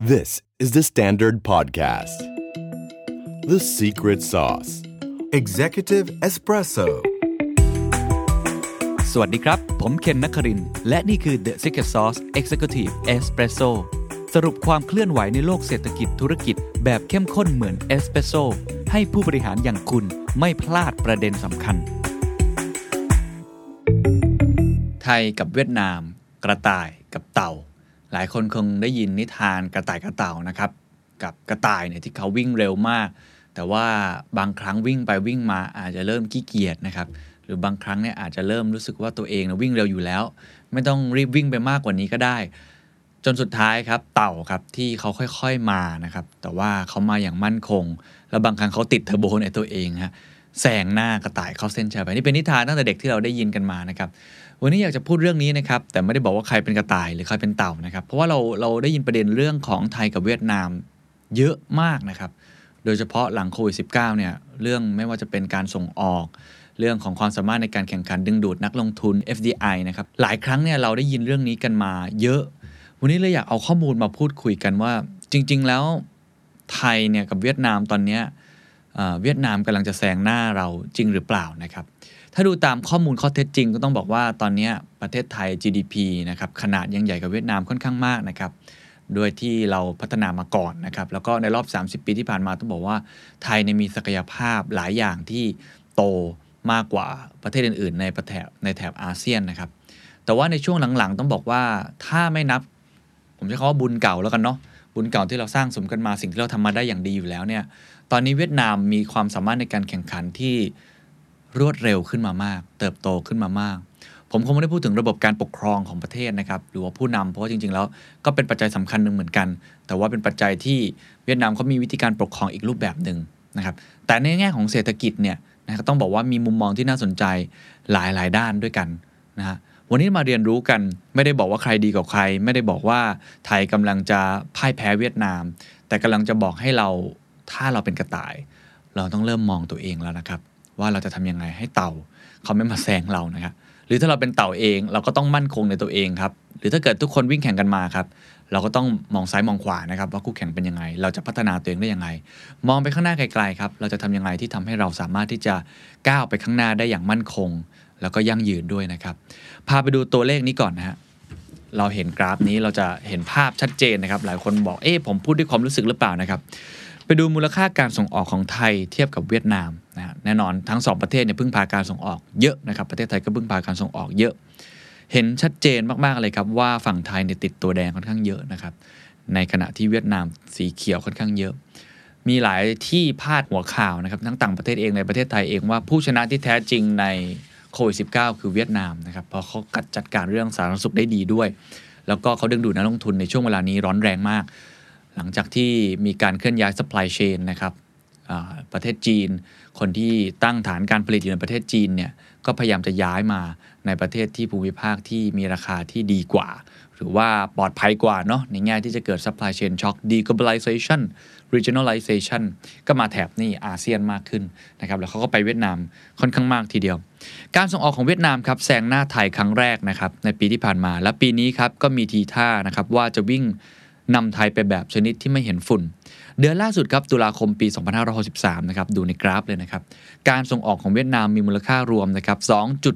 This is the Standard Podcast. The Secret Sauce Executive Espresso. สวัสดีครับ ผมเคนนักคริน และนี่คือ The Secret Sauce Executive Espresso สรุปความเคลื่อนไหวในโลกเศรษฐกิจธุรกิจแบบเข้มข้นเหมือนเอสเปรสโซให้ผู้บริหารอย่างคุณไม่พลาดประเด็นสำคัญ ไทยกับเวียดนาม กระต่ายกับเต่า หลายคนคงได้ยินนิทานกระต่ายกับเต่านะครับ กับกระต่ายเนี่ยที่เขาวิ่งเร็วมาก แต่ว่าบางครั้งวิ่งไปวิ่งมาอาจจะเริ่มขี้เกียจนะครับ หรือบางครั้งเนี่ยอาจจะเริ่มรู้สึกว่าตัวเองนะวิ่งเร็วอยู่แล้ว ไม่ต้องรีบวิ่งไปมากกว่านี้ก็ได้ จนสุดท้ายครับ เต่าครับที่เขาค่อยๆมานะครับ แต่ว่าเขามาอย่างมั่นคง แล้วบางครั้งเขาติดเทอร์โบในตัวเองฮะแซงหน้ากระต่ายเข้าเส้นชัยไปนี่เป็นนิทานตั้งแต่เด็กที่เราได้ยินกันมานะครับ วันนี้อยากจะพูดเรื่องนี้นะครับ แต่ไม่ได้บอกว่าใครเป็นกระต่ายหรือใครเป็นเต่านะครับ เพราะว่าเราเราได้ยินประเด็นเรื่องของไทยกับเวียดนามเยอะมากนะครับ โดยเฉพาะหลังโควิด -19 เนี่ย เรื่องไม่ว่าจะเป็นการส่งออก เรื่องของความสามารถในการแข่งขันดึงดูดนักลงทุน FDI นะครับ หลายครั้งเนี่ยเราได้ยินเรื่องนี้กันมาเยอะ วันนี้เลยอยากเอาข้อมูลมาพูดคุยกันว่า จริง ๆ แล้วไทยเนี่ยกับเวียดนามตอนนี้เอ่อเวียดนามกำลังจะแซงหน้าเราจริงหรือเปล่านะครับ ถ้าดูตามข้อมูลข้อเท็จจริงก็ต้องบอกว่าตอนนี้ประเทศไทย GDP นะครับขนาดยังใหญ่กว่าเวียดนามค่อนข้างมากนะครับโดยที่เราพัฒนามาก่อนนะครับแล้วก็ในรอบ 30 ปีที่ผ่านมาต้องบอกว่าไทยเนี่ยมีศักยภาพหลายอย่างที่โตมากกว่าประเทศอื่น ๆ ในประแถบในแถบอาเซียนนะครับ แต่ว่าในช่วงหลังๆ ต้องบอกว่าถ้าไม่นับ ผมใช้คำว่าบุญเก่าแล้วกันเนาะบุญเก่าที่เราสร้างสมกันมาสิ่งที่เราทำมาได้อย่างดีอยู่แล้วเนี่ยตอนนี้เวียดนามมีความสามารถในการแข่งขันที่ รวดเร็วขึ้นมามาก เติบโตขึ้นมามาก ผมคงไม่ได้พูดถึงระบบการปกครองของประเทศนะครับหรือว่าผู้นำเพราะว่าจริง ๆ แล้วก็เป็นปัจจัยสำคัญหนึ่งเหมือนกัน แต่ว่าเป็นปัจจัยที่เวียดนามเขามีวิธีการปกครองอีกรูปแบบหนึ่งนะครับแต่ในแง่ของเศรษฐกิจเนี่ยนะครับต้องบอกว่ามีมุมมองที่น่าสนใจหลายหลายด้านด้วยกันนะฮะวันนี้มาเรียนรู้กันไม่ได้บอกว่าใครดีกว่าใคร ไม่ได้บอกว่าไทยกำลังจะพ่ายแพ้เวียดนาม แต่กำลังจะบอกให้เราถ้าเราเป็นกระต่าย เราต้องเริ่มมองตัวเองแล้วนะครับ ว่าเราจะทำยังไงให้เต่าเขาไม่มาแซงเรานะครับหรือถ้าเราเป็นเต่าเองเราก็ต้องมั่นคงในตัวเองครับ หรือถ้าเกิดทุกคนวิ่งแข่งกันมาครับ เราก็ต้องมองซ้ายมองขวานะครับ ว่าคู่แข่งเป็นยังไง เราจะพัฒนาตัวเองได้ยังไง มองไปข้างหน้าไกลๆครับ เราจะทำยังไงที่ทำให้เราสามารถที่จะก้าวไปข้างหน้าได้อย่างมั่นคง แล้วก็ยั่งยืนด้วยนะครับ พาไปดูตัวเลขนี้ก่อนนะฮะเราเห็นกราฟนี้เราจะเห็นภาพชัดเจนนะครับ หลายคนบอกเอ๊ะผมพูดด้วยความรู้สึกหรือเปล่านะครับ ไปดูมูลค่าการส่งออกของไทยเทียบกับเวียดนามนะฮะแน่นอนทั้งสองประเทศเนี่ยพึ่งพาการส่งออกเยอะนะครับประเทศไทยก็พึ่งพาการส่งออกเยอะ เห็นชัดเจนมากๆเลยครับว่าฝั่งไทยเนี่ยติดตัวแดงค่อนข้างเยอะนะครับในขณะที่เวียดนามสีเขียวค่อนข้างเยอะ มีหลายที่พาดหัวข่าวนะครับทั้งต่างประเทศเองในประเทศไทยเองว่าผู้ชนะที่แท้จริงในโควิด -19 คือเวียดนามนะครับเพราะเขากัดจัดการเรื่องสาธารณสุขได้ดีด้วย แล้วก็เขาดึงดูดนักลงทุนในช่วงเวลานี้ร้อนแรงมาก หลังจากที่มีการเคลื่อนย้าย supply chain นะครับประเทศจีน คนที่ตั้งฐานการผลิตอยู่ในประเทศจีนเนี่ยก็พยายามจะย้ายมาในประเทศที่ภูมิภาคที่มีราคาที่ดีกว่า หรือว่าปลอดภัยกว่าเนาะในแง่ที่จะเกิด supply chain shock deglobalization regionalization ก็มาแถบนี่อาเซียนมากขึ้นนะครับแล้วเขาก็ไปเวียดนามค่อนข้างมากทีเดียว การส่งออกของเวียดนามครับแซงหน้าไทยครั้งแรกนะครับในปีที่ผ่านมา และปีนี้ครับก็มีทีท่านะครับว่าจะวิ่ง นำไทยไปแบบชนิดที่ไม่เห็นฝุ่น เดือนล่าสุดครับตุลาคมปี 2563นะครับดูในกราฟเลยนะครับ การส่งออกของเวียดนามมีมูลค่ารวมนะครับ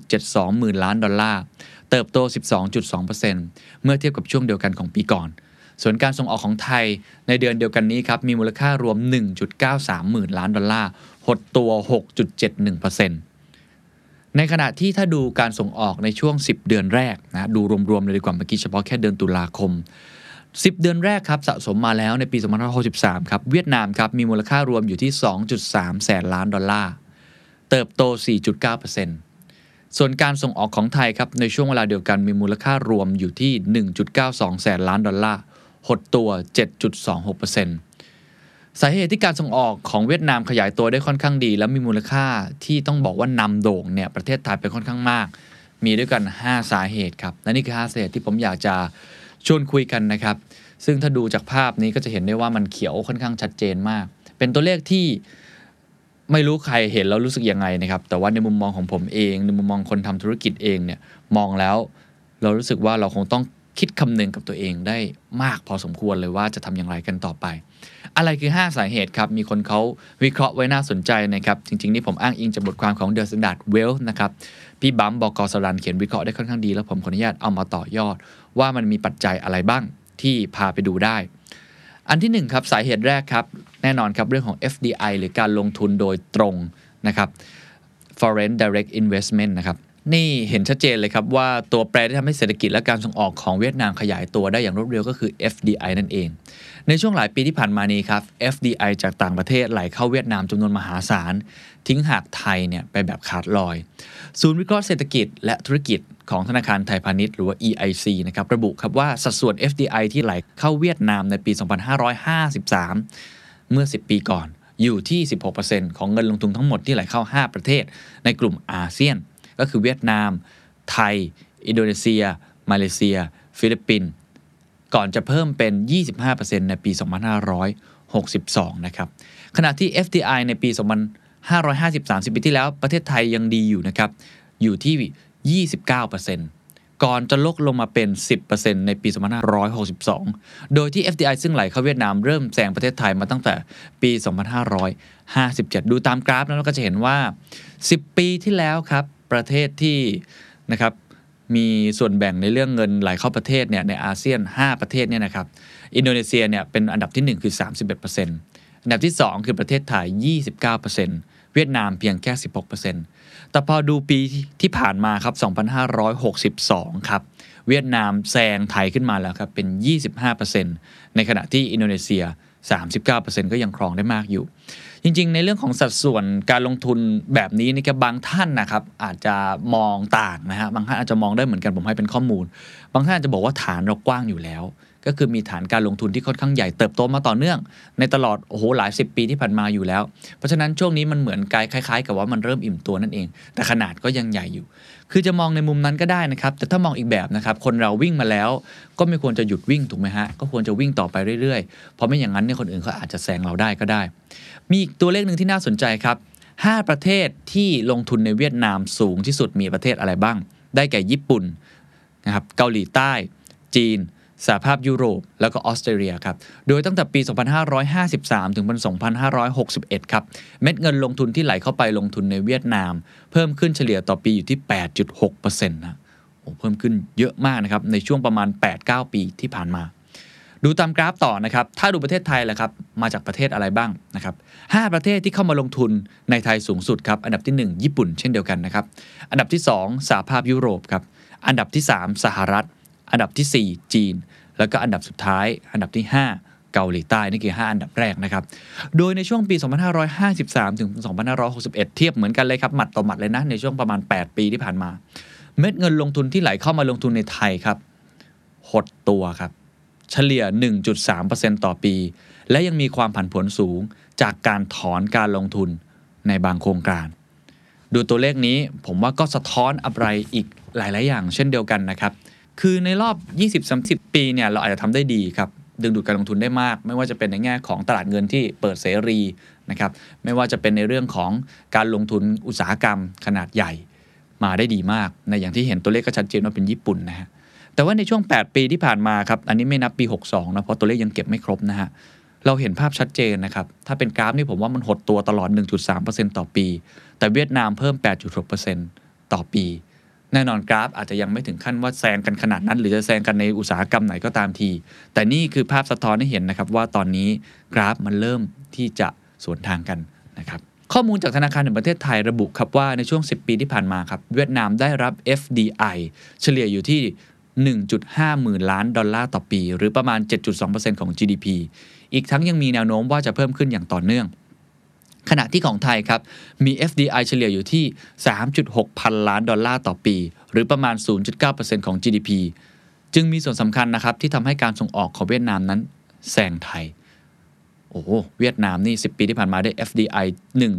2.72 หมื่นล้านดอลลาร์ เติบโต 12.2%เมื่อเทียบกับช่วงเดียวกันของปีก่อน ส่วนการส่งออกของไทยในเดือนเดียวกันนี้ครับมีมูลค่ารวม 1.93 หมื่นล้านดอลลาร์ หดตัว 6.71%ในขณะที่ถ้าดูการส่งออกในช่วง 10 เดือนแรกนะดูรวมๆเลยดีกว่าเมื่อกี้เฉพาะแค่เดือนตุลาคม 10 เดือนแรกครับสะสมมาแล้วในปี 2563 ครับ เวียดนามครับมีมูลค่ารวมอยู่ที่ 2.3 แสนล้านดอลลาร์ เติบโต 4.9%ส่วนการส่งออกของไทยครับ ในช่วงเวลาเดียวกันมีมูลค่ารวมอยู่ที่ 1.92 แสนล้านดอลลาร์ หดตัว 7.26%สาเหตุที่การส่งออกของเวียดนามขยายตัวได้ค่อนข้างดี และมีมูลค่าที่ต้องบอกว่านำโด่งเนี่ยประเทศไทยไปค่อนข้างมาก มีด้วยกัน 5 สาเหตุครับและนี่คือ 5 สาเหตุที่ผมอยากจะ ชวนคุยกันนะครับ ซึ่งถ้าดูจากภาพนี้ก็จะเห็นได้ว่ามันเขียวค่อนข้างชัดเจนมาก เป็นตัวเลขที่ไม่รู้ใครเห็นแล้วรู้สึกยังไงนะครับ แต่ว่าในมุมมองของผมเอง ในมุมมองคนทำธุรกิจเองเนี่ยมองแล้ว เรารู้สึกว่าเราคงต้องคิดคำนึงกับตัวเองได้มากพอสมควรเลยว่าจะทำอย่างไรกันต่อไป อะไรคือ 5 สาเหตุครับ มีคนเขาวิเคราะห์ไว้น่าสนใจนะครับ จริง ๆ นี่ผมอ้างอิงจากบทความของ The Standard Well นะครับ พี่บัมบอกกสรันเขียนวิเคราะห์ได้ค่อนข้างดี แล้วผมขออนุญาตเอามาต่อยอด ว่ามันมีปัจจัยอะไรบ้างที่พาไปดูได้ อันที่1ครับสาเหตุแรกครับ แน่นอนครับเรื่องของ FDI หรือการลงทุนโดยตรงนะครับ foreign direct investment นะครับนี่เห็นชัดเจนเลยครับว่าตัวแปรที่ทำให้เศรษฐกิจและการส่งออกของเวียดนามขยายตัวได้อย่างรวดเร็วก็คือ FDI นั่นเอง ในช่วงหลายปีที่ผ่านมานี้ครับ FDI จากต่างประเทศไหลเข้าเวียดนามจำนวนมหาศาล ทิ้งหากไทยเนี่ยไปแบบขาดลอย ศูนย์วิเคราะห์เศรษฐกิจและธุรกิจของธนาคารไทยพาณิชย์หรือว่า EIC นะครับระบุครับว่าสัดส่วน FDI ที่ไหลเข้าเวียดนามในปี 2553 เมื่อ 10 ปีก่อนอยู่ที่ 16%ของเงินลงทุนทั้งหมดที่ไหลเข้า 5 ประเทศ ในกลุ่มอาเซียน ก็คือเวียดนาม ไทย อินโดนีเซีย มาเลเซีย ฟิลิปปินส์ ก่อนจะเพิ่มเป็น 25%ในปี 2562 นะครับ ขณะที่ FDI ในปี 2553 10 ปีที่แล้วประเทศไทยยังดีอยู่นะครับ อยู่ที่ 29%ก่อนจะลดลงมาเป็น 10%ในปี 2562 โดยที่ FDI ซึ่งไหลเข้าเวียดนามเริ่มแซงประเทศไทยมาตั้งแต่ปี 2557 ดูตามกราฟแล้วเราก็จะเห็นว่า 10 ปีที่แล้วครับ ประเทศที่นะครับ มีส่วนแบ่งในเรื่องเงินไหลเข้าประเทศเนี่ยในอาเซียน 5 ประเทศเนี่ยนะครับอินโดนีเซียเนี่ยเป็นอันดับที่ 1 คือ 31%อันดับที่ 2 คือประเทศไทย 29%เวียดนามเพียงแค่ 16%แต่พอดูปีที่ผ่านมาครับ 2562 ครับ เวียดนามแซงไทยขึ้นมาแล้วครับ เป็น 25%ในขณะที่อินโดนีเซีย 39%ก็ยังครองได้มากอยู่ จริงๆ ในเรื่องของสัดส่วนการลงทุนแบบนี้นี่ครับางท่านนะครับอาจจะมองต่างนะฮะบางท่านอาจจะมองได้เหมือนกันผมให้เป็นข้อมูล บางท่านอาจจะบอกว่าฐานเรากว้างอยู่แล้ว ก็คือมีฐานการลงทุนที่ค่อนข้างใหญ่เติบโตมาต่อเนื่อง ในตลอดโอ้โหหลายสิบปีที่ผ่านมาอยู่แล้ว เพราะฉะนั้นช่วงนี้มันเหมือนกายคล้าย ๆ กับว่ามันเริ่มอิ่มตัวนั่นเอง แต่ขนาดก็ยังใหญ่อยู่ คือจะมองในมุมนั้นก็ได้นะครับแต่ถ้ามองอีกแบบนะครับคนเราวิ่งมาแล้ว ก็ไม่ควรจะหยุดวิ่งถูกไหมฮะก็ควรจะวิ่งต่อไปเรื่อยๆเพราะไม่อย่างนั้นเนี่ยคนอื่นเขาอาจจะแซงเราได้ก็ได้ มีอีกตัวเลขหนึ่งที่น่าสนใจครับ 5 ประเทศที่ลงทุนในเวียดนามสูงที่สุดมีประเทศอะไรบ้าง ได้แก่ญี่ปุ่นนะครับเกาหลีใต้ จีนสหภาพยุโรป แล้วก็ออสเตรเลียครับ โดยตั้งแต่ปี 2553 ถึงปี2561 ครับ เม็ดเงินลงทุนที่ไหลเข้าไปลงทุนในเวียดนาม เพิ่มขึ้นเฉลี่ยต่อปีอยู่ที่ 8.6%นะโอ้เพิ่มขึ้นเยอะมากนะครับ ในช่วงประมาณ 8-9 ปีที่ผ่านมา ดูตามกราฟต่อนะครับ ถ้าดูประเทศไทยแหละครับ มาจากประเทศอะไรบ้างนะครับ5ประเทศที่เข้ามาลงทุนในไทยสูงสุดครับ อันดับที่ 1 ญี่ปุ่นเช่นเดียวกันนะครับ อันดับที่ 2สหภาพยุโรปครับ อันดับที่ 3 สหรัฐ อันดับที่ 4 จีน แล้วก็อันดับสุดท้าย อันดับที่ 5เกาหลีใต้นี่คือ 5 อันดับแรกนะครับ โดยในช่วงปี 2553 ถึง 2561 เทียบเหมือนกันเลยครับ หมัดต่อหมัดเลยนะ ในช่วงประมาณ 8 ปีที่ผ่านมา เม็ดเงินลงทุนที่ไหลเข้ามาลงทุนในไทยครับ หดตัวครับ เฉลี่ย 1.3%ต่อปี และยังมีความผันผวนสูงจากการถอนการลงทุนในบางโครงการ ดูตัวเลขนี้ผมว่าก็สะท้อนอะไรอีกหลาย ๆ อย่างเช่นเดียวกันนะครับ คือในรอบ 20-30 ปีเนี่ยเราอาจจะทำได้ดีครับดึงดูดการลงทุนได้มาก ไม่ว่าจะเป็นในแง่ของตลาดเงินที่เปิดเสรีนะครับไม่ว่าจะเป็นในเรื่องของการลงทุนอุตสาหกรรมขนาดใหญ่มาได้ดีมาก ในอย่างที่เห็นตัวเลขก็ชัดเจนว่าเป็นญี่ปุ่นนะฮะ แต่ว่าในช่วง 8 ปีที่ผ่านมาครับ อันนี้ไม่นับปี 62 นะ เพราะตัวเลขยังเก็บไม่ครบนะฮะ เราเห็นภาพชัดเจนนะครับ ถ้าเป็นกราฟนี่ผมว่ามันหดตัวตลอด 1.3%ต่อปี แต่เวียดนามเพิ่ม 8.6%ต่อปี แน่นอนกราฟอาจจะยังไม่ถึงขั้นว่าแซงกันขนาดนั้น หรือจะแซงกันในอุตสาหกรรมไหนก็ตามที แต่นี่คือภาพสะท้อนให้เห็นนะครับว่าตอนนี้กราฟมันเริ่มที่จะสวนทางกันนะครับข้อมูลจากธนาคารแห่งประเทศไทยระบุครับว่าในช่วง 10 ปีที่ผ่านมาครับ เวียดนามได้รับ FDI เฉลี่ยอยู่ที่ 1.5 หมื่นล้านดอลลาร์ต่อปี หรือประมาณ 7.2%ของ GDP อีกทั้งยังมีแนวโน้มว่าจะเพิ่มขึ้นอย่างต่อเนื่อง ขณะที่ของไทยครับ มี FDI เฉลี่ยอยู่ที่ 3.6 พันล้านดอลลาร์ต่อปี หรือประมาณ 0.9%ของ GDP จึงมีส่วนสำคัญนะครับที่ทำให้การส่งออกของเวียดนามนั้นแซงไทย โอ้เวียดนามนี่ 10 ปีที่ผ่านมาได้ FDI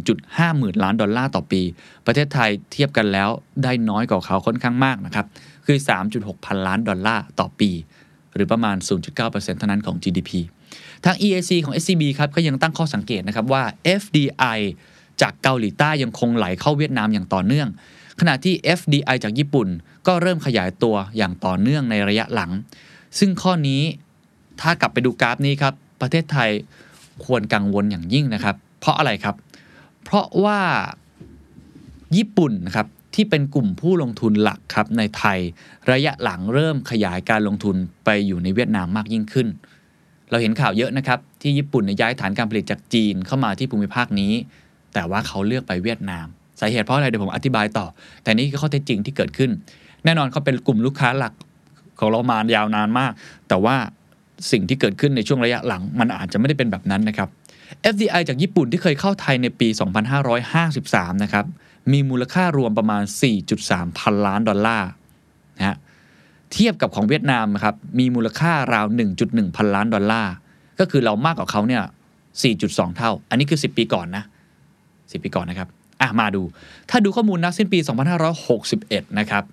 1.5 หมื่นล้านดอลลาร์ต่อปี ประเทศไทยเทียบกันแล้วได้น้อยกว่าเขาค่อนข้างมากนะครับ คือ 3.6 พันล้านดอลลาร์ต่อปี หรือประมาณ 0.9%เท่านั้นของ GDP ทาง EAC ของ SCB ครับก็ยังตั้งข้อสังเกตนะครับว่า FDI จากเกาหลีใต้ยังคงไหลเข้าเวียดนามอย่างต่อเนื่อง ขณะที่ FDI จากญี่ปุ่นก็เริ่มขยายตัวอย่างต่อเนื่องในระยะหลัง ซึ่งข้อนี้ถ้ากลับไปดูกราฟนี้ครับประเทศไทยควรกังวลอย่างยิ่งนะครับ เพราะอะไรครับ เพราะว่าญี่ปุ่นนะครับ ที่เป็นกลุ่มผู้ลงทุนหลักครับในไทย ระยะหลังเริ่มขยายการลงทุนไปอยู่ในเวียดนามมากยิ่งขึ้น เราเห็นข่าวเยอะนะครับ ที่ญี่ปุ่นย้ายฐานการผลิตจากจีนเข้ามาที่ภูมิภาคนี้ แต่ว่าเขาเลือกไปเวียดนาม สาเหตุเพราะอะไรเดี๋ยวผมอธิบายต่อ แต่นี่คือข้อเท็จจริงที่เกิดขึ้น แน่นอนเขาเป็นกลุ่มลูกค้าหลักของเรามายาวนานมาก แต่ว่าสิ่งที่เกิดขึ้นในช่วงระยะหลัง มันอาจจะไม่ได้เป็นแบบนั้นนะครับ FDI จากญี่ปุ่นที่เคยเข้าไทยในปี 2553 นะครับ มีมูลค่ารวมประมาณ 4.3 พันล้านดอลลาร์นะฮะเทียบกับของเวียดนามครับมีมูลค่าราว 1.1 พันล้านดอลลาร์ก็คือเรามากกว่าเขาเนี่ย 4.2 เท่า อันนี้คือ 10 ปีก่อนนะ 10 ปีก่อนนะครับอะมาดู ถ้าดูข้อมูลนับสิ้นปี 2561 นะครับ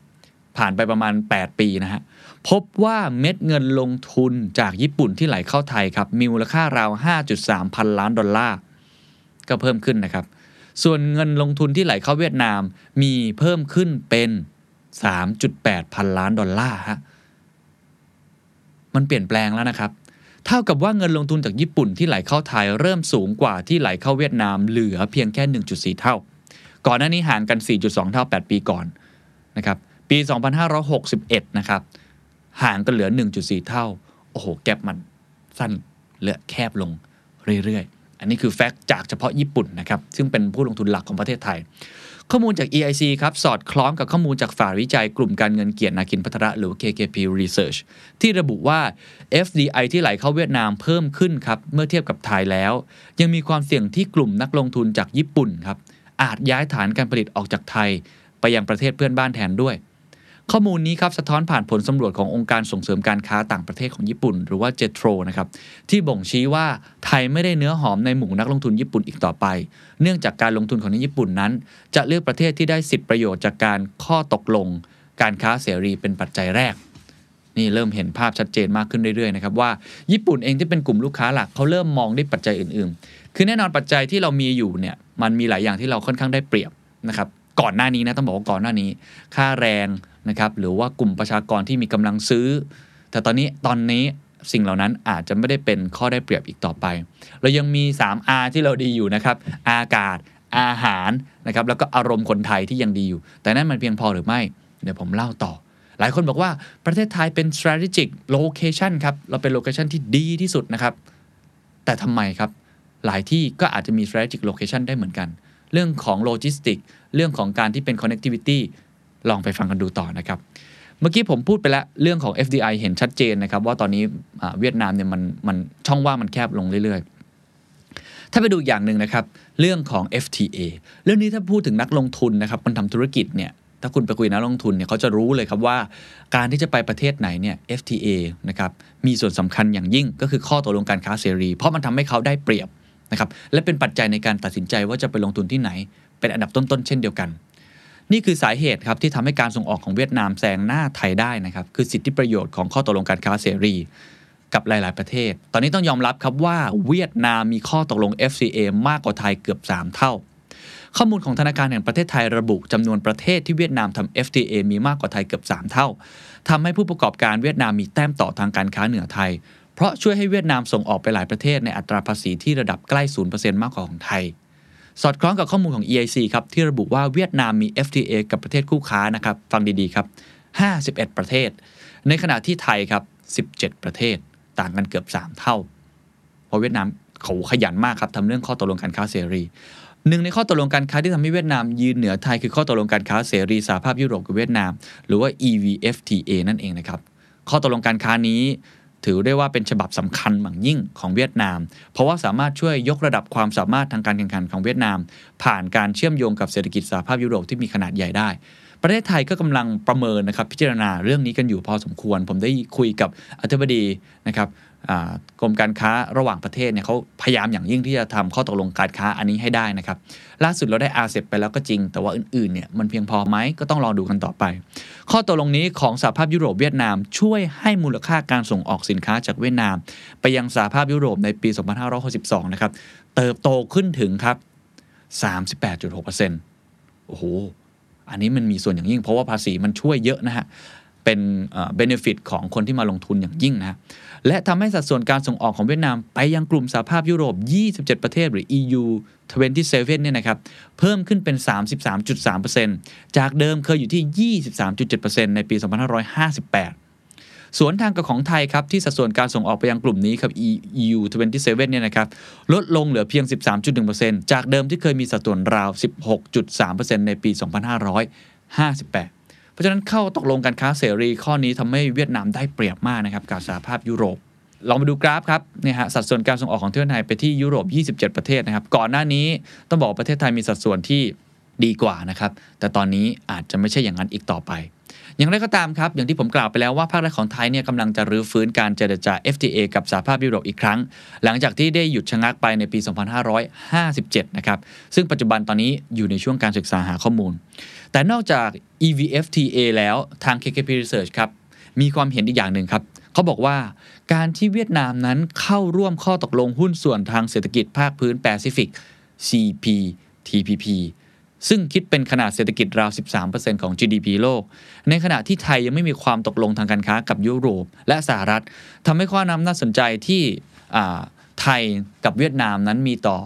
ผ่านไปประมาณ 8 ปีนะฮะ พบว่าเม็ดเงินลงทุนจากญี่ปุ่นที่ไหลเข้าไทยครับ มีมูลค่าราว 5.3 พันล้านดอลลาร์ ก็เพิ่มขึ้นนะครับ ส่วนเงินลงทุนที่ไหลเข้าเวียดนามมีเพิ่มขึ้นเป็น 3.8 พันล้านดอลลาร์ฮะมันเปลี่ยนแปลงแล้วนะครับ เท่ากับว่าเงินลงทุนจากญี่ปุ่นที่ไหลเข้าไทยเริ่มสูงกว่าที่ไหลเข้าเวียดนามเหลือเพียงแค่ 1.4 เท่า ก่อนหน้านี้ห่างกัน 4.2 เท่า 8 ปีก่อนนะครับ ปี 2561 นะครับ ห่างกันเหลือ 1.4 เท่า โอ้โห แก็บมันสั้นเหลือแคบลงเรื่อยๆ อันนี้คือแฟกต์จากเฉพาะญี่ปุ่นนะครับ ซึ่งเป็นผู้ลงทุนหลักของประเทศไทย ข้อมูลจาก EIC ครับสอดคล้องกับข้อมูลจากฝ่ายวิจัยกลุ่มการเงินเกียรตินาคินพัทระหรือ KKP Research ที่ระบุว่า FDI ที่ไหลเข้าเวียดนามเพิ่มขึ้นครับเมื่อเทียบกับไทยแล้ว ยังมีความเสี่ยงที่กลุ่มนักลงทุนจากญี่ปุ่นครับอาจย้ายฐานการผลิตออกจากไทย ไปยังประเทศเพื่อนบ้านแทนด้วย ข้อมูลนี้ครับสะท้อนผ่านผลสำรวจขององค์การส่งเสริมการค้าต่างประเทศของญี่ปุ่น หรือว่า JETRO นะครับที่บ่งชี้ว่าไทยไม่ได้เนื้อหอมในหมู่นักลงทุนญี่ปุ่นอีกต่อไป เนื่องจากการลงทุนของนักญี่ปุ่นนั้น จะเลือกประเทศที่ได้สิทธิประโยชน์จากการข้อตกลง การค้าเสรีเป็นปัจจัยแรกนี่เริ่มเห็นภาพชัดเจนมากขึ้นเรื่อยๆนะครับว่าญี่ปุ่นเองที่เป็นกลุ่มลูกค้าหลักเขาเริ่มมองด้ปัจจัยอื่นๆ คือแน่นอนปัจจัยที่เรามีอยู่เนี่ยมันมีหลายอย่างที่เราค่อนข้างได้เปรียบนะครับก่อนหน้านี้นะต้องบอกว่าก่อนหน้านี้ ค่าแรง นะครับหรือว่ากลุ่มประชากรที่มีกำลังซื้อ แต่ตอนนี้ตอนนี้สิ่งเหล่านั้นอาจจะไม่ได้เป็นข้อได้เปรียบอีกต่อไป เรายังมี 3R ที่เราดีอยู่นะครับ อากาศ อาหารนะครับแล้วก็อารมณ์คนไทยที่ยังดีอยู่ แต่นั่นมันเพียงพอหรือไม่ เดี๋ยวผมเล่าต่อ หลายคนบอกว่าประเทศไทยเป็น strategic location ครับ เราเป็น location ที่ดีที่สุดนะครับ แต่ทำไมครับ หลายที่ก็อาจจะมี strategic location ได้เหมือนกัน เรื่องของโลจิสติก เรื่องของการที่เป็น connectivity ลองไปฟังกันดูต่อนะครับ เมื่อกี้ผมพูดไปแล้วเรื่องของ FDI เห็นชัดเจนนะครับ ว่าตอนนี้เวียดนามเนี่ยมันมันช่องว่างมันแคบลงเรื่อยๆ ถ้าไปดูอย่างหนึ่งนะครับ เรื่องของ FTA เรื่องนี้ถ้าพูดถึงนักลงทุนนะครับคนทำธุรกิจเนี่ยถ้าคุณไปคุยนักลงทุนเนี่ยเขาจะรู้เลยครับว่า การที่จะไปประเทศไหนเนี่ย FTA นะครับมีส่วนสำคัญอย่างยิ่งก็คือข้อตกลงการค้าเสรี เพราะมันทำให้เขาได้เปรียบนะครับและเป็นปัจจัยในการตัดสินใจว่าจะไปลงทุนที่ไหน เป็นอันดับต้นๆเช่นเดียวกัน นี่คือสาเหตุครับที่ทำให้การส่งออกของเวียดนามแซงหน้าไทยได้นะครับคือสิทธิประโยชน์ของข้อตกลงการค้าเสรีกับหลาย ๆ ประเทศ ตอนนี้ต้องยอมรับครับว่าเวียดนามมีข้อตกลง FCA มากกว่าไทยเกือบ 3 เท่า ข้อมูลของธนาคารแห่งประเทศไทยระบุจำนวนประเทศที่เวียดนามทำ FTA มีมากกว่าไทยเกือบ 3 เท่าทำให้ผู้ประกอบการเวียดนามมีแต้มต่อทางการค้าเหนือไทย เพราะช่วยให้เวียดนามส่งออกไปหลายประเทศในอัตราภาษีที่ระดับใกล้ 0%มากกว่าของไทย สอดคล้องกับข้อมูลของ EIC ครับที่ระบุว่าเวียดนามมี FTA กับประเทศคู่ค้านะครับฟังดีๆครับ 51 ประเทศ ในขณะที่ไทยครับ 17 ประเทศ ต่างกันเกือบ 3 เท่า เพราะเวียดนามเขาขยันมากครับทำเรื่องข้อตกลงการค้าเสรีหนึ่งในข้อตกลงการค้าที่ทำให้เวียดนามยืนเหนือไทยคือข้อตกลงการค้าเสรีสหภาพยุโรปกับเวียดนาม หรือว่า EVFTA นั่นเองนะครับ ข้อตกลงการค้านี้ ถือได้ว่าเป็นฉบับสำคัญอย่างยิ่งของเวียดนาม เพราะว่าสามารถช่วยยกระดับความสามารถทางการแข่งขันของเวียดนาม ผ่านการเชื่อมโยงกับเศรษฐกิจสหภาพยุโรปที่มีขนาดใหญ่ได้ ประเทศไทยก็กำลังประเมินนะครับพิจารณาเรื่องนี้กันอยู่พอสมควร ผมได้คุยกับอธิบดีนะครับ กรมการค้าระหว่างประเทศเนี่ยเขาพยายามอย่างยิ่งที่จะทำข้อตกลงการค้าอันนี้ให้ได้นะครับ ล่าสุดเราได้อาเซไปแล้วก็จริง แต่ว่าอื่นๆเนี่ยมันเพียงพอไหมก็ต้องรอดูกันต่อไป ข้อตกลงนี้ของสหภาพยุโรปเวียดนาม ช่วยให้มูลค่าการส่งออกสินค้าจากเวียดนาม ไปยังสหภาพยุโรปในปี 2562 นะครับ เติบโตขึ้นถึงครับ 38.6%โอ้โหอันนี้มันมีส่วนอย่างยิ่งเพราะว่าภาษีมันช่วยเยอะนะฮะเป็นเบนฟิตของคนที่มาลงทุนอย่างยิ่งนะ และทำให้สัดส่วนการส่งออกของเวียดนาม ไปยังกลุ่มสหภาพยุโรป 27 ประเทศหรือ EU 27เนี่ยนะครับ เพิ่มขึ้นเป็น 33.3%จากเดิมเคยอยู่ที่ 23.7%ในปี 2558 สวนทางกับของไทยครับ ที่สัดส่วนการส่งออกไปยังกลุ่มนี้ครับ EU 27เนี่ยนะครับ ลดลงเหลือเพียง 13.1%จากเดิมที่เคยมีสัดส่วนราว 16.3%ในปี 2558 เพราะฉะนั้นเข้าตกลงการค้าเสรีข้อนี้ทำให้เวียดนามได้เปรียบมากนะครับกับสหภาพยุโรปลองมาดูกราฟครับเนี่ยฮะสัดส่วนการส่งออกของเที่ยวไทยไปที่ยุโรป 27 ประเทศนะครับ ก่อนหน้านี้ต้องบอกประเทศไทยมีสัดส่วนที่ดีกว่านะครับ แต่ตอนนี้อาจจะไม่ใช่อย่างนั้นอีกต่อไป อย่างไรก็ตามครับ อย่างที่ผมกล่าวไปแล้วว่าภาครัฐของไทยเนี่ยกำลังจะรื้อฟื้นการเจรจา FTA กับสหภาพยุโรปอีกครั้ง หลังจากที่ได้หยุดชะงักไปในปี 2557 นะครับ ซึ่งปัจจุบันตอนนี้อยู่ในช่วงการศึกษาหาข้อมูล แต่นอกจาก EVFTA แล้วทาง KKP Research ครับมีความเห็นอีกอย่างหนึ่งครับเขาบอกว่าการที่เวียดนามนั้นเข้าร่วมข้อตกลงหุ้นส่วนทางเศรษฐกิจภาคพื้นแปซิฟิก CPTPP ซึ่งคิดเป็นขนาดเศรษฐกิจราว 13%ของ GDP โลก ในขณะที่ไทยยังไม่มีความตกลงทางการค้ากับยุโรป และสหรัฐทำให้ข้อน้ำน่าสนใจที่ไทยกับเวียดนามนั้นมีต่อ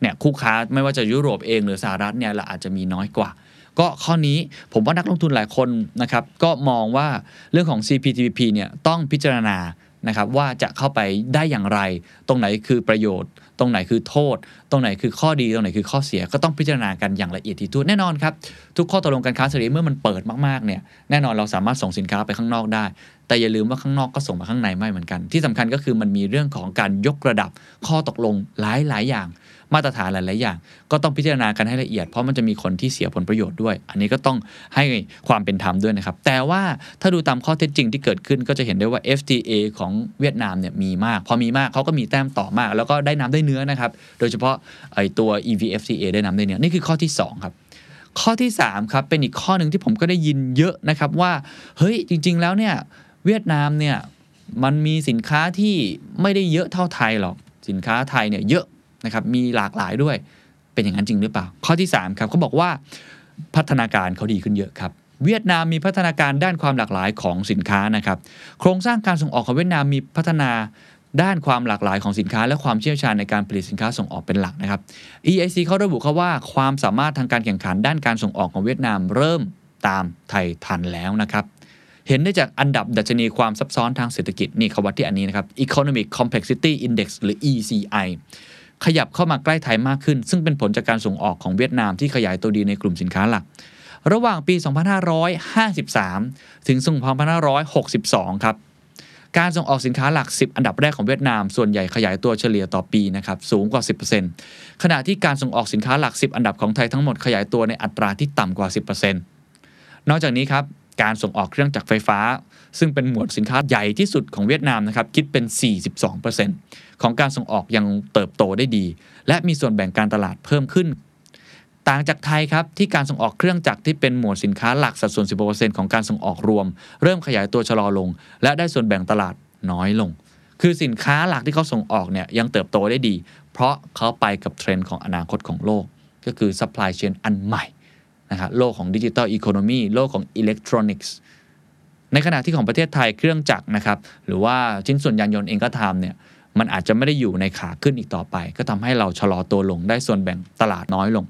เนี่ยคู่ค้าไม่ว่าจะยุโรปเองหรือสหรัฐเนี่ยเราอาจจะมีน้อยกว่า ก็ข้อนี้ผมว่านักลงทุนหลายคนนะครับก็มองว่าเรื่องของ CPTPP เนี่ยต้องพิจารณานะครับว่าจะเข้าไปได้อย่างไร ตรงไหนคือประโยชน์ รงไหนคือโทษ ตรงไหนคือข้อดี ตรงไหนคือข้อเสีย ก็ต้องพิจารณากันอย่างละเอียดที่ทุกแน่นอนครับ ทุกข้อตกลงการค้าเสรีเมื่อมันเปิดมากๆเนี่ยแน่นอนเราสามารถส่งสินค้าไปข้างนอกได้ แต่อย่าลืมว่าข้างนอกก็ส่งมาข้างในไม่เหมือนกัน ที่สำคัญก็คือมันมีเรื่องของการยกระดับข้อตกลงหลายๆอย่าง มาตรฐานหลาย ๆ อย่าง ก็ต้องพิจารณากันให้ละเอียด เพราะมันจะมีคนที่เสียผลประโยชน์ด้วย อันนี้ก็ต้องให้ความเป็นธรรมด้วยนะครับ แต่ว่าถ้าดูตามข้อเท็จจริงที่เกิดขึ้นก็จะเห็นได้ว่า FTA ของเวียดนามเนี่ยมีมาก พอมีมากเขาก็มีแต้มต่อมาก แล้วก็ได้น้ำได้เนื้อนะครับ โดยเฉพาะไอตัว EVFTA ได้น้ำได้เนื้อ นี่คือข้อที่ 2 ครับข้อที่ 3 ครับ เป็นอีกข้อหนึ่งที่ผมก็ได้ยินเยอะนะครับว่าเฮ้ยจริง ๆ แล้วเนี่ยเวียดนามเนี่ยมันมีสินค้าที่ไม่ได้เยอะเท่าไทยหรอก สินค้าไทยเนี่ยเยอะ นะครับมีหลากหลายด้วยเป็นอย่างนั้นจริงหรือเปล่า ข้อที่ 3 ครับเขาบอกว่าพัฒนาการเขาดีขึ้นเยอะครับเวียดนามมีพัฒนาการด้านความหลากหลายของสินค้านะครับ โครงสร้างการส่งออกของเวียดนามมีพัฒนาด้านความหลากหลายของสินค้า และความเชี่ยวชาญในการผลิตสินค้าส่งออกเป็นหลักนะครับ EIC เขาระบุเขาว่าความสามารถทางการแข่งขันด้านการส่งออกของเวียดนามเริ่มตามไทยทันแล้วนะครับ เห็นได้จากอันดับดัชนีความซับซ้อนทางเศรษฐกิจนี่เขาวัดที่อันนี้นะครับ Economic Complexity Index หรือ ECI ขยับเข้ามาใกล้ไทยมากขึ้น ซึ่งเป็นผลจากการส่งออกของเวียดนามที่ขยายตัวดีในกลุ่มสินค้าหลัก ระหว่างปี 2553 ถึง 2562 ครับการส่งออกสินค้าหลัก 10 อันดับแรกของเวียดนาม ส่วนใหญ่ขยายตัวเฉลี่ยต่อปีนะครับสูงกว่า 10%ขณะที่การส่งออกสินค้าหลัก 10 อันดับของไทยทั้งหมดขยายตัวในอัตราที่ต่ำกว่า 10%นอกจากนี้ครับการส่งออกเครื่องจักรไฟฟ้า ซึ่งเป็นหมวดสินค้าใหญ่ที่สุดของเวียดนามนะครับคิดเป็น 42%ของการส่งออกยังเติบโตได้ดี และมีส่วนแบ่งการตลาดเพิ่มขึ้น ต่างจากไทยครับที่การส่งออกเครื่องจักรที่เป็นหมวดสินค้าหลักสัดส่วน10%ของการส่งออกรวม เริ่มขยายตัวชะลอลง และได้ส่วนแบ่งตลาดน้อยลง คือสินค้าหลักที่เขาส่งออกเนี่ยยังเติบโตได้ดี เพราะเขาไปกับเทรนด์ของอนาคตของโลก ก็คือ supply chain อันใหม่นะครับโลกของ digital economy โลกของอิเล็กทรอนิกส์ ในขณะที่ของประเทศไทยเครื่องจักรนะครับหรือว่าชิ้นส่วนยานยนต์เองก็ทำเนี่ยมันอาจจะไม่ได้อยู่ในขาขึ้นอีกต่อไป ก็ทำให้เราชะลอตัวลงได้ส่วนแบ่งตลาดน้อยลง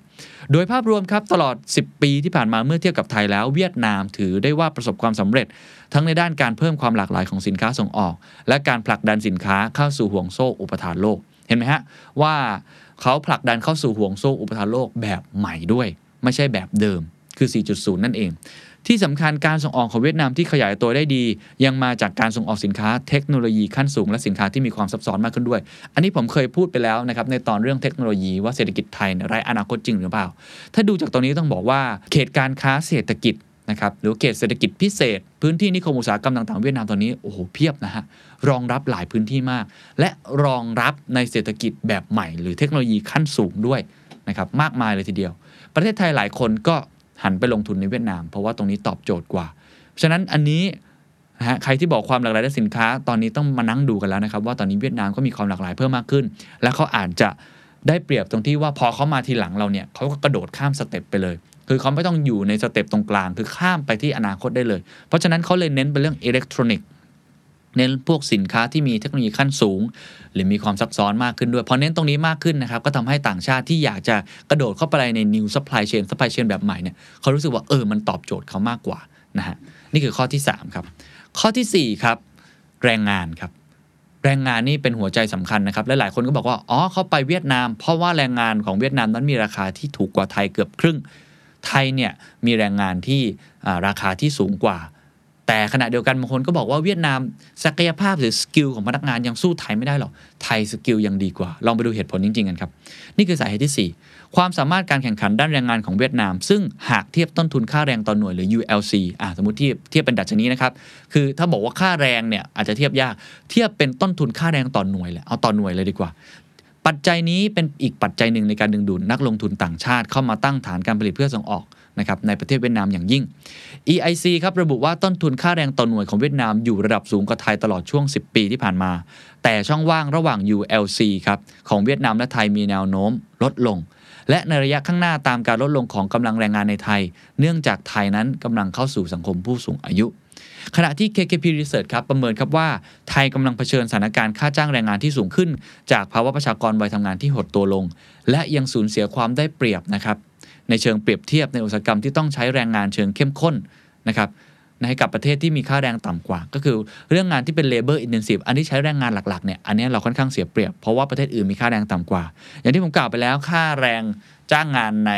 โดยภาพรวมครับตลอด 10 ปีที่ผ่านมาเมื่อเทียบกับไทยแล้ว เวียดนามถือได้ว่าประสบความสำเร็จ ทั้งในด้านการเพิ่มความหลากหลายของสินค้าส่งออก และการผลักดันสินค้าเข้าสู่ห่วงโซ่อุปทานโลก เห็นไหมฮะว่าเขาผลักดันเข้าสู่ห่วงโซ่อุปทานโลกแบบใหม่ด้วย ไม่ใช่แบบเดิมคือ 4.0 นั่นเอง ที่สำคัญการส่งออกของเวียดนามที่ขยายตัวได้ดี ยังมาจากการส่งออกสินค้าเทคโนโลยีขั้นสูงและสินค้าที่มีความซับซ้อนมากขึ้นด้วย อันนี้ผมเคยพูดไปแล้วนะครับในตอนเรื่องเทคโนโลยีว่าเศรษฐกิจไทยไร้อนาคตจริงหรือเปล่า ถ้าดูจากตรงนี้ต้องบอกว่า เขตการค้าเศรษฐกิจนะครับหรือเขตเศรษฐกิจพิเศษ พื้นที่นิคมอุตสาหกรรมต่างๆเวียดนามตอนนี้โอ้โหเพียบนะฮะรองรับหลายพื้นที่มาก และรองรับในเศรษฐกิจแบบใหม่ หรือเทคโนโลยีขั้นสูงด้วยนะครับมากมายเลยทีเดียว ประเทศไทยหลายคนก็ หันไปลงทุนในเวียดนาม เพราะว่าตรงนี้ตอบโจทย์กว่า ฉะนั้นอันนี้นะฮะใครที่บอกความหลากหลายด้านสินค้า ตอนนี้ต้องมานั่งดูกันแล้วนะครับ ว่าตอนนี้เวียดนามก็มีความหลากหลายเพิ่มมากขึ้น และเขาอาจจะได้เปรียบตรงที่ว่าพอเขามาทีหลังเราเนี่ยเขาก็กระโดดข้าม step ไปเลย คือเขาไม่ต้องอยู่ใน step ตรงกลาง คือข้ามไปที่อนาคตได้เลย เพราะฉะนั้นเขาเลยเน้นไปเรื่องอิเล็กทรอนิกส์ เน้นพวกสินค้าที่มีเทคโนโลยีขั้นสูง หรือมีความซับซ้อนมากขึ้นด้วยพอเน้นตรงนี้มากขึ้นนะครับก็ทำให้ต่างชาติที่อยากจะกระโดดเข้าไปใน new supply chain supply chain แบบใหม่เนี่ยเขารู้สึกว่าเออมันตอบโจทย์เขามากกว่านะฮะนี่คือข้อที่ 3 ครับ ข้อทีสี่4 ครับ แรงงานครับ แรงงานนี่เป็นหัวใจสำคัญนะครับและหลายคนก็บอกว่าอ๋อเขาไปเวียดนาม เพราะว่าแรงงานของเวียดนามนั้นมีราคาที่ถูกกว่าไทยเกือบครึ่ง ไทยเนี่ยมีแรงงานที่ราคาที่สูงกว่า แต่ขณะเดียวกันบางคนก็บอกว่าเวียดนามศักยภาพหรือ skill ของพนักงานยังสู้ไทยไม่ได้หรอกไทย skill ยังดีกว่า ลองไปดูเหตุผลจริงๆกันครับ นี่คือสาเหตุที่ 4 ความสามารถการแข่งขันด้านแรงงานของเวียดนาม ซึ่งหากเทียบต้นทุนค่าแรงต่อหน่วยหรือ ULC อ่าสมมติเทียบเทียบเป็นดัชนีนะครับคือถ้าบอกว่าค่าแรงเนี่ยอาจจะเทียบยากเทียบเป็นต้นทุนค่าแรงต่อหน่วยเลยเอาต่อหน่วยเลยดีกว่าปัจจัยนี้เป็นอีกปัจจัยหนึ่งในการดึงดูดนักลงทุนต่างชาติเข้ามาตั้งฐานการผลิตเพื่อส่งออก นะครับในประเทศเวียดนามอย่างยิ่ง EIC ครับระบุว่าต้นทุนค่าแรงต่อหน่วยของเวียดนามอยู่ระดับสูงกว่าไทยตลอดช่วง 10 ปีที่ผ่านมา แต่ช่องว่างระหว่าง ULC ครับของเวียดนามและไทยมีแนวโน้มลดลง และในระยะข้างหน้าตามการลดลงของกำลังแรงงานในไทย เนื่องจากไทยนั้นกำลังเข้าสู่สังคมผู้สูงอายุขณะที่ KKP Research ครับประเมินครับว่าไทยกำลังเผชิญสถานการณ์ค่าจ้างแรงงานที่สูงขึ้น จากภาวะประชากรวัยทำงานที่หดตัวลง และยังสูญเสียความได้เปรียบนะครับ ในเชิงเปรียบเทียบในอุตสาหกรรมที่ต้องใช้แรงงานเชิงเข้มข้นนะครับให้กับประเทศที่มีค่าแรงต่ำกว่า ก็คือเรื่องงานที่เป็น labor intensive อันที่ใช้แรงงานหลักๆเนี่ยอันนี้เราค่อนข้างเสียเปรียบ เพราะว่าประเทศอื่นมีค่าแรงต่ำกว่า อย่างที่ผมกล่าวไปแล้วค่าแรงจ้างงานใน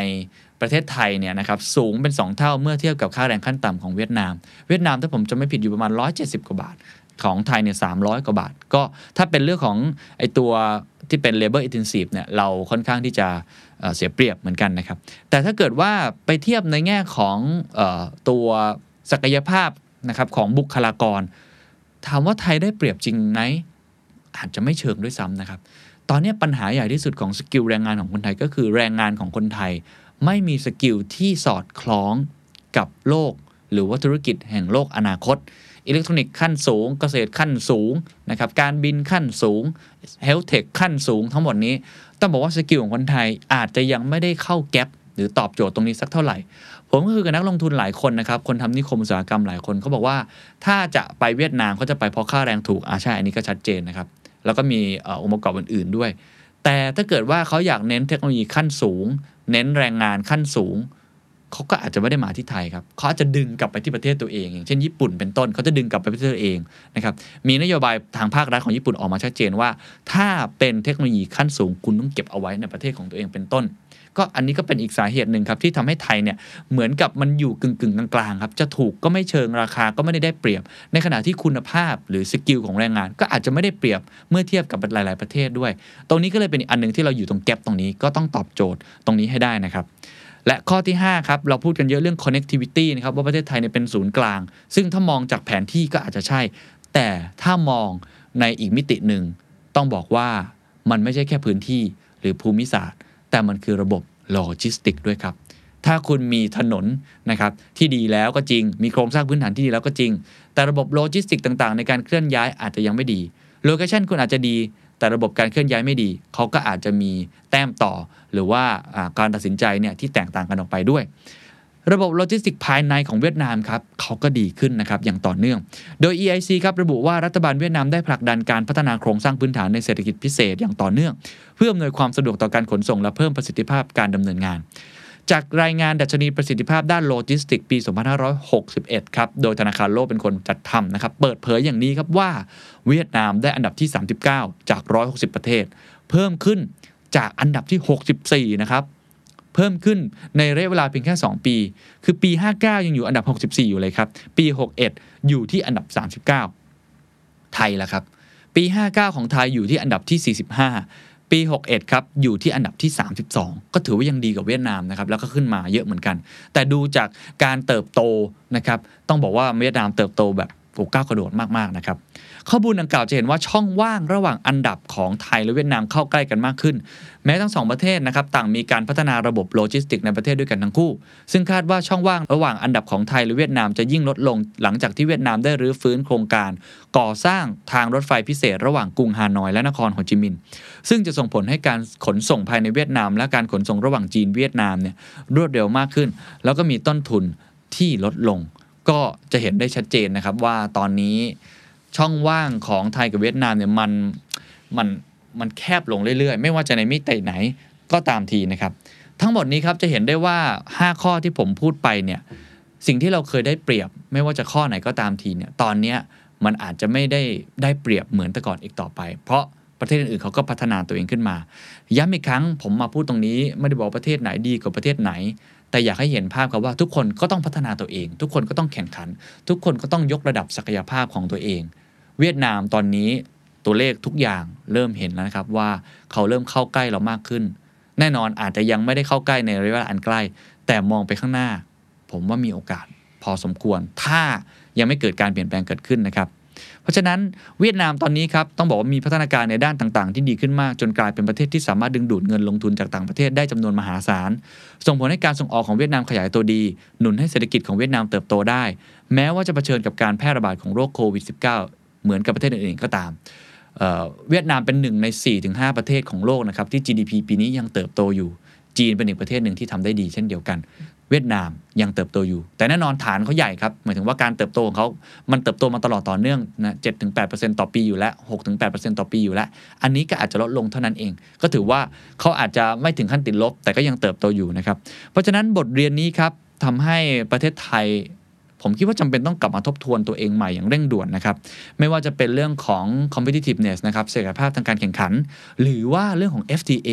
ประเทศไทยเนี่ยนะครับสูงเป็น 2 เท่าเมื่อเทียบกับค่าแรงขั้นต่ำของเวียดนาม เวียดนามถ้าผมจะไม่ผิดอยู่ประมาณ 170 กว่าบาท ของไทยเนี่ยสามกว่าบาท ก็ถ้าเป็นเรื่องของไอตัว ที่เป็น labor intensive เนี่ยเราค่อนข้างที่จะเสียเปรียบเหมือนกันนะครับ แต่ถ้าเกิดว่าไปเทียบในแง่ของอตัวศักยภาพนะครับของบุคลากร ถามว่าไทยได้เปรียบจริงไหมอาจจะไม่เชิงด้วยซ้ำนะครับ ตอนนี้ปัญหาใหญ่ที่สุดของ skill แรงงานของคนไทยก็คือแรงงานของคนไทย ไม่มี skill ที่สอดคล้องกับโลก หรือว่าธุรกิจแห่งโลกอนาคต อิเล็กทรอนิกส์ขั้นสูง เกษตรขั้นสูงนะครับการบินขั้นสูง health tech ขั้นสูงทั้งหมดนี้ ต้องบอกว่า skill ของคนไทยอาจจะยังไม่ได้เข้า gap หรือตอบโจทย์ตรงนี้สักเท่าไหร่ ผมก็คุยกับนักลงทุนหลายคนนะครับ คนทำนิคมอุตสาหกรรมหลายคนเขาบอกว่า ถ้าจะไปเวียดนามเขาจะไปเพราะค่าแรงถูกอาใช่อันนี้ก็ชัดเจนนะครับ แล้วก็มีองค์ประกอบอื่น ๆด้วย แต่ถ้าเกิดว่าเขาอยากเน้นเทคโนโลยีขั้นสูง เน้นแรงงานขั้นสูง เขาก็อาจจะไม่ได้มาที่ไทยครับเขาอาจจะดึงกลับไปที่ประเทศตัวเองอย่างเช่นญี่ปุ่นเป็นต้นเขาจะดึงกลับไปประเทศตัวเองนะครับมีนโยบายทางภาครัฐของญี่ปุ่นออกมาชัดเจนว่า ถ้าเป็นเทคโนโลยีขั้นสูงคุณต้องเก็บเอาไว้ในประเทศของตัวเองเป็นต้น ก็อันนี้ก็เป็นอีกสาเหตุหนึ่งครับที่ทำให้ไทยเนี่ยเหมือนกับมันอยู่กึ่งกึ่งกลางๆครับจะถูกก็ไม่เชิงราคาก็ไม่ได้ได้เปรียบ ในขณะที่คุณภาพหรือสกิลของแรงงาน ก็อาจจะไม่ได้เปรียบเมื่อเทียบกับหลาย ๆประเทศด้วย ตรงนี้ก็เลยเป็นอันหนึ่งที่เราอยู่ตรงแกลบตรงนี้ก็ต้องตอบโจทย์ตรงนี้ให้ได้นะครับ และข้อที่ 5 ครับ เราพูดกันเยอะเรื่อง connectivity นะครับว่าประเทศไทยเนี่ยเป็นศูนย์กลาง ซึ่งถ้ามองจากแผนที่ก็อาจจะใช่ แต่ถ้ามองในอีกมิติหนึ่ง ต้องบอกว่ามันไม่ใช่แค่พื้นที่หรือภูมิศาสตร์ แต่มันคือระบบโลจิสติกด้วยครับถ้าคุณมีถนนนะครับที่ดีแล้วก็จริง มีโครงสร้างพื้นฐานที่ดีแล้วก็จริง แต่ระบบโลจิสติกต่างๆ ในการเคลื่อนย้ายอาจจะยังไม่ดี location คุณอาจจะดี แต่ระบบการเคลื่อนย้ายไม่ดี เขาก็อาจจะมีแต้มต่อ หรือว่าการตัดสินใจเนี่ยที่แตกต่างกันออกไปด้วย ระบบโลจิสติกภายในของเวียดนามครับเขาก็ดีขึ้นนะครับอย่างต่อเนื่อง โดย EIC ครับระบุว่ารัฐบาลเวียดนามได้ผลักดันการพัฒนาโครงสร้างพื้นฐานในเศรษฐกิจพิเศษอย่างต่อเนื่อง เพื่ออำนวยความสะดวกต่อการขนส่งและเพิ่มประสิทธิภาพการดำเนินงาน จากรายงานดัชนีประสิทธิภาพด้านโลจิสติกปี 2561 ครับ โดยธนาคารโลกเป็นคนจัดทำนะครับ เปิดเผยอย่างนี้ครับว่า เวียดนามได้อันดับที่ 39 จาก 160 ประเทศ เพิ่มขึ้นจากอันดับที่ 64 นะครับ เพิ่มขึ้นในระยะเวลาเพียงแค่ 2 ปี คือปี 59 ยังอยู่อันดับ 64 อยู่เลยครับ ปี 61 อยู่ที่อันดับ 39 ไทยละครับ ปี 59 ของไทยอยู่ที่อันดับที่ 45 ปี 61 ครับ อยู่ที่อันดับที่ 32 ก็ถือว่ายังดีกับเวียดนามนะครับ แล้วก็ขึ้นมาเยอะเหมือนกัน แต่ดูจากการเติบโตนะครับ ต้องบอกว่าเวียดนามเติบโตแบบ โอ้ก้าวกระโดดมากๆนะครับข้อมูลดังกล่าวจะเห็นว่าช่องว่างระหว่างอันดับของไทยและเวียดนามเข้าใกล้กันมากขึ้น แม้ทั้งสองประเทศนะครับต่างมีการพัฒนาระบบโลจิสติกในประเทศด้วยกันทั้งคู่ ซึ่งคาดว่าช่องว่างระหว่างอันดับของไทยและเวียดนามจะยิ่งลดลง หลังจากที่เวียดนามได้รื้อฟื้นโครงการ ก่อสร้างทางรถไฟพิเศษ ระหว่างกรุงฮานอยและนครโฮจิมินห์ซึ่งจะส่งผลให้การขนส่งภายในเวียดนาม และการขนส่งระหว่างจีนเวียดนามเนี่ยรวดเร็วมากขึ้น แล้วก็มีต้นทุนที่ลดลง ก็จะเห็นได้ชัดเจนนะครับว่าตอนนี้ช่องว่างของไทยกับเวียดนามเนี่ยมันมันมันแคบลงเรื่อยๆ ไม่ว่าจะในมิติไหนก็ตามทีนะครับ ทั้งหมดนี้ครับจะเห็นได้ว่า 5 ข้อที่ผมพูดไปเนี่ยสิ่งที่เราเคยได้เปรียบ ไม่ว่าจะข้อไหนก็ตามทีเนี่ยตอนเนี้ยมันอาจจะไม่ได้ได้เปรียบเหมือนแต่ก่อนอีกต่อไป เพราะประเทศอื่นๆเขาก็พัฒนาตัวเองขึ้นมา ย้ำอีกครั้งผมมาพูดตรงนี้ไม่ได้บอกประเทศไหนดีกว่าประเทศไหน แต่อยากให้เห็นภาพครับว่าทุกคนก็ต้องพัฒนาตัวเอง ทุกคนก็ต้องแข่งขัน ทุกคนก็ต้องยกระดับศักยภาพของตัวเอง เวียดนามตอนนี้ตัวเลขทุกอย่างเริ่มเห็นแล้วนะครับว่าเขาเริ่มเข้าใกล้เรามากขึ้น แน่นอนอาจจะยังไม่ได้เข้าใกล้ในระยะเวลาอันใกล้ แต่มองไปข้างหน้า ผมว่ามีโอกาสพอสมควร ถ้ายังไม่เกิดการเปลี่ยนแปลงเกิดขึ้นนะครับ เพราะฉะนั้นเวียดนามตอนนี้ครับต้องบอกว่ามีพัฒนาการในด้านต่างๆ ที่ดีขึ้นมากจนกลายเป็นประเทศที่สามารถดึงดูดเงินลงทุนจากต่างประเทศได้จำนวนมหาศาล ส่งผลให้การส่งออกของเวียดนามขยายตัวดี หนุนให้เศรษฐกิจของเวียดนามเติบโตได้ แม้ว่าจะเผชิญกับการแพร่ระบาดของโรคโควิด -19 เหมือนกับประเทศอื่นๆก็ตามเเวียดนามเป็นหนึ่งใน 4-5 ประเทศของโลกนะครับที่ GDP ปีนี้ยังเติบโตอยู่จีนเป็นอีกประเทศหนึ่งที่ทำได้ดีเช่นเดียวกัน เวียดนามยังเติบโตอยู่ แต่แน่นอนฐานเขาใหญ่ครับ หมายถึงว่าการเติบโตของเขา มันเติบโตมาตลอดต่อเนื่องนะ7-8%ต่อปีอยู่แล้ว6-8%ต่อปีอยู่แล้ว อันนี้ก็อาจจะลดลงเท่านั้นเอง ก็ถือว่าเขาอาจจะไม่ถึงขั้นติดลบ แต่ก็ยังเติบโตอยู่นะครับ เพราะฉะนั้นบทเรียนนี้ครับทำให้ประเทศไทย ผมคิดว่าจำเป็นต้องกลับมาทบทวนตัวเองใหม่อย่างเร่งด่วนนะครับ ไม่ว่าจะเป็นเรื่องของ competitiveness นะครับศักยภาพทางการแข่งขัน หรือว่าเรื่องของ FTA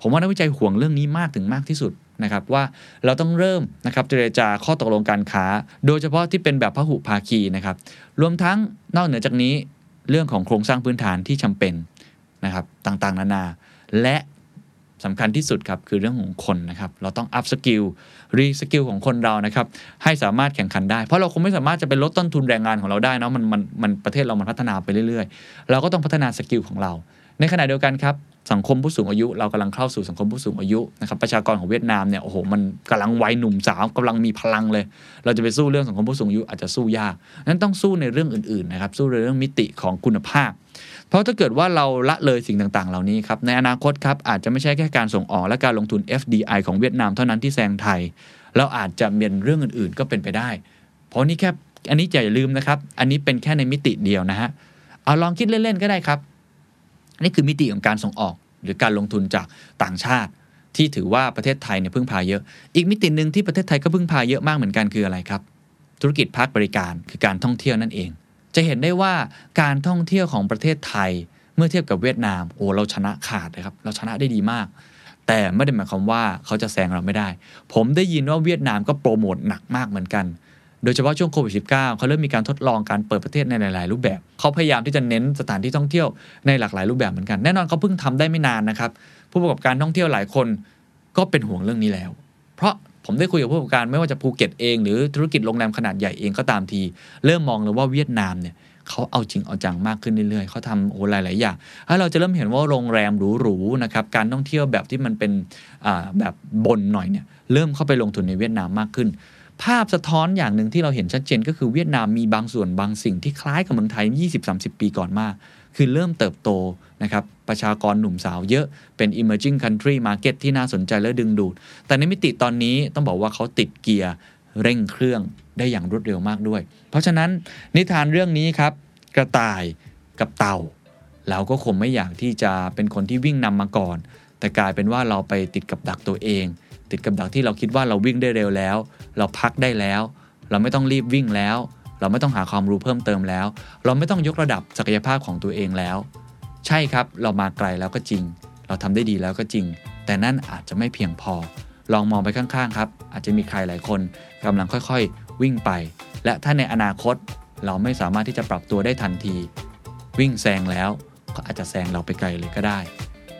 ผมว่านักวิจัยห่วงเรื่องนี้มากถึงมากที่สุด นะครับว่าเราต้องเริ่มนะครับเจรจาข้อตกลงการค้า โดยเฉพาะที่เป็นแบบพหุภาคีนะครับรวมทั้งนอกเหนือจากนี้เรื่องของโครงสร้างพื้นฐานที่จำเป็นนะครับต่างๆ นานา และสำคัญที่สุดครับคือเรื่องของคนนะครับ เราต้อง upskill reskill ของคนเรานะครับ ให้สามารถแข่งขันได้ เพราะเราคงไม่สามารถจะเป็นลดต้นทุนแรงงานของเราได้นะมันมันมันประเทศเรามันพัฒนาไปเรื่อยๆ เราก็ต้องพัฒนาสกิลของเรา ในขณะเดียวกันครับสังคมผู้สูงอายุ เรากำลังเข้าสู่สังคมผู้สูงอายุนะครับประชากรของเวียดนามเนี่ยโอ้โหมันกำลังวัยหนุ่มสาวกำลังมีพลังเลย เราจะไปสู้เรื่องสังคมผู้สูงอายุอาจจะสู้ยากนั้นต้องสู้ในเรื่องอื่นๆนะครับสู้ในเรื่องมิติของคุณภาพ เพราะถ้าเกิดว่าเราละเลยสิ่งต่างๆ เหล่านี้ครับในอนาคตครับอาจจะไม่ใช่แค่การส่งออกและการลงทุน FDI ของเวียดนามเท่านั้นที่แซงไทย เราอาจจะเมียนเรื่องอื่นๆ ก็เป็นไปได้ เพราะนี่แค่อันนี้อย่าลืมนะครับอันนี้เป็นแค่ในมิติเดียวนะฮะเอาลองคิดเล่นๆก็ได้ครับ นี่คือมิติของการส่งออก หรือการลงทุนจากต่างชาติ ที่ถือว่าประเทศไทยเนี่ยพึ่งพาเยอะ อีกมิติหนึ่งที่ประเทศไทยก็พึ่งพาเยอะมากเหมือนกันคืออะไรครับ ธุรกิจภาคบริการคือการท่องเที่ยวนั่นเอง จะเห็นได้ว่าการท่องเที่ยวของประเทศไทย เมื่อเทียบกับเวียดนามโอ้เราชนะขาดเลยครับเราชนะได้ดีมาก แต่ไม่ได้หมายความว่าเขาจะแซงเราไม่ได้ ผมได้ยินว่าเวียดนามก็โปรโมทหนักมากเหมือนกัน โดยเฉพาะช่วงโควิด -19 เขาเริ่มมีการทดลองการเปิดประเทศในหลาย ๆ รูปแบบ เขาพยายามที่จะเน้นสถานที่ท่องเที่ยวในหลากหลายรูปแบบเหมือนกัน แน่นอนเขาเพิ่งทำได้ไม่นานนะครับ ผู้ประกอบการท่องเที่ยวหลายคนก็เป็นห่วงเรื่องนี้แล้ว เพราะผมได้คุยกับผู้ประกอบการไม่ว่าจะภูเก็ตเอง หรือธุรกิจโรงแรมขนาดใหญ่เองก็ตามที เริ่มมองเลยว่าเวียดนามเนี่ยเขาเอาจริงเอาจังมากขึ้นเรื่อย ๆ เขาทำโอ้หลาย ๆ อย่างถ้าเราจะเริ่มเห็นว่าโรงแรมหรู ๆ นะครับ การท่องเที่ยวแบบที่มันเป็นแบบบนหน่อยเนี่ย เริ่มเข้าไปลงทุนในเวียดนามมากขึ้น ภาพสะท้อนอย่างหนึ่งที่เราเห็นชัดเจนก็คือเวียดนามมีบางส่วนบางสิ่งที่คล้ายกับเมืองไทย 20-30 ปีก่อนมาก คือเริ่มเติบโตนะครับประชากรหนุ่มสาวเยอะเป็น emerging country market ที่น่าสนใจและดึงดูด แต่ในมิติตอนนี้ต้องบอกว่าเขาติดเกียร์เร่งเครื่องได้อย่างรวดเร็วมากด้วย เพราะฉะนั้นนิทานเรื่องนี้ครับ กระต่ายกับเต่า เราก็คงไม่อยากที่จะเป็นคนที่วิ่งนำมาก่อน แต่กลายเป็นว่าเราไปติดกับดักตัวเอง ติดกับดักที่เราคิดว่าเราวิ่งได้เร็วแล้ว เราพักได้แล้ว เราไม่ต้องรีบวิ่งแล้ว เราไม่ต้องหาความรู้เพิ่มเติมแล้ว เราไม่ต้องยกระดับศักยภาพของตัวเองแล้ว ใช่ครับ เรามาไกลแล้วก็จริง เราทำได้ดีแล้วก็จริง แต่นั่นอาจจะไม่เพียงพอ ลองมองไปข้างๆครับ อาจจะมีใครหลายคนกำลังค่อยๆ วิ่งไป และถ้าในอนาคต เราไม่สามารถที่จะปรับตัวได้ทันที วิ่งแซงแล้วก็อาจจะแซงเราไปไกลเลยก็ได้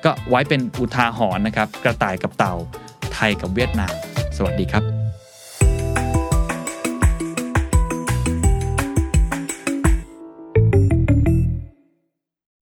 ก็ไว้เป็นอุทาหรณ์นะครับ กระต่ายกับเต่า ไทยกับเวียดนาม สวัสดีครับ